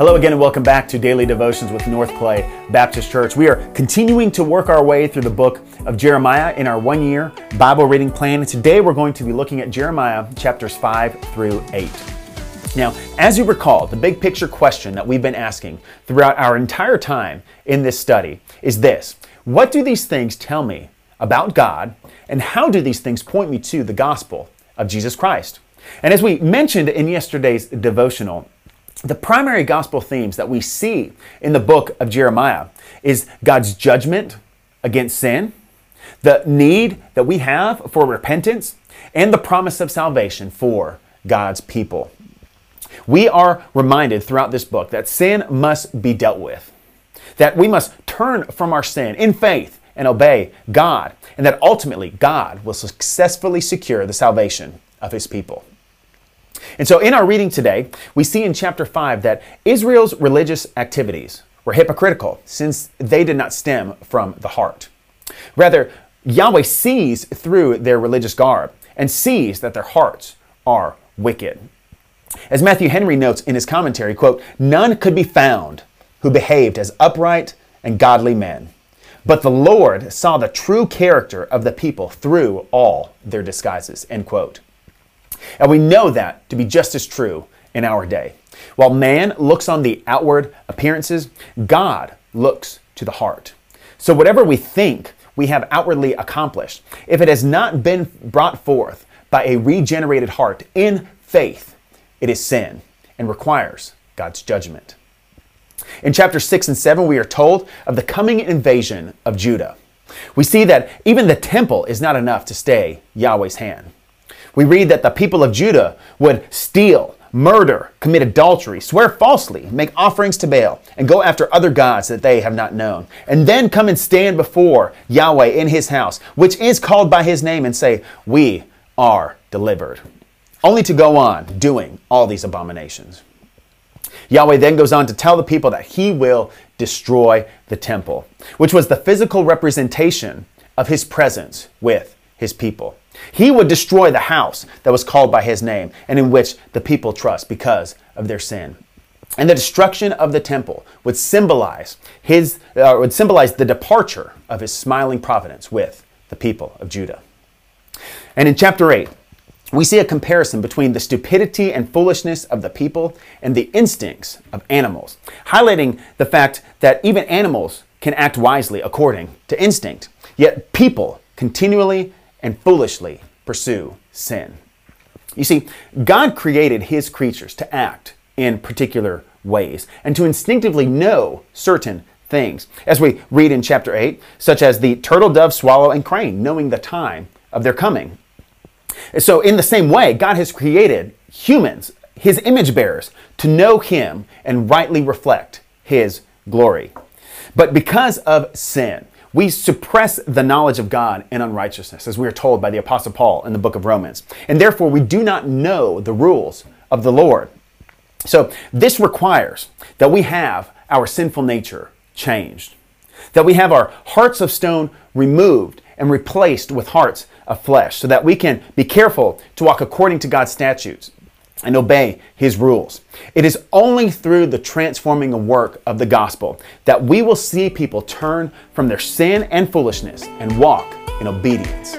Hello again and welcome back to Daily Devotions with North Clay Baptist Church. We are continuing to work our way through the book of Jeremiah in our one year Bible reading plan. And today we're going to be looking at Jeremiah chapters 5 through 8. Now, as you recall, the big picture question that we've been asking throughout our entire time in this study is this What do these things tell me about God, and how do these things point me to the gospel of Jesus Christ? And as we mentioned in yesterday's devotional, the primary gospel themes that we see in the book of Jeremiah is God's judgment against sin, the need that we have for repentance, and the promise of salvation for God's people. We are reminded throughout this book that sin must be dealt with, that we must turn from our sin in faith and obey God, and that ultimately God will successfully secure the salvation of his people. And so in our reading today, we see in chapter 5 that Israel's religious activities were hypocritical since they did not stem from the heart. Rather, Yahweh sees through their religious garb and sees that their hearts are wicked. As Matthew Henry notes in his commentary, quote, none could be found who behaved as upright and godly men. But the Lord saw the true character of the people through all their disguises, end quote. And we know that to be just as true in our day. While man looks on the outward appearances, God looks to the heart. So whatever we think we have outwardly accomplished, if it has not been brought forth by a regenerated heart in faith, it is sin and requires God's judgment. In chapter 6 and 7, we are told of the coming invasion of Judah. We see that even the temple is not enough to stay Yahweh's hand. We read that the people of Judah would steal, murder, commit adultery, swear falsely, make offerings to Baal, and go after other gods that they have not known, and then come and stand before Yahweh in his house, which is called by his name, and say, We are delivered. Only to go on doing all these abominations. Yahweh then goes on to tell the people that he will destroy the temple, which was the physical representation of his presence with his people. He would destroy the house that was called by his name and in which the people trust because of their sin. And the destruction of the temple would symbolize his uh, would symbolize the departure of his smiling providence with the people of Judah. And in chapter 8, we see a comparison between the stupidity and foolishness of the people and the instincts of animals, highlighting the fact that even animals can act wisely according to instinct, yet people continually and foolishly pursue sin. You see, God created his creatures to act in particular ways and to instinctively know certain things, as we read in chapter 8, such as the turtle, dove, swallow, and crane, knowing the time of their coming. So, in the same way, God has created humans, his image bearers, to know him and rightly reflect his glory. But because of sin, we suppress the knowledge of God in unrighteousness, as we are told by the Apostle Paul in the book of Romans. And therefore, we do not know the rules of the Lord. So, this requires that we have our sinful nature changed, that we have our hearts of stone removed and replaced with hearts of flesh, so that we can be careful to walk according to God's statutes and obey his rules. It is only through the transforming work of the gospel that we will see people turn from their sin and foolishness and walk in obedience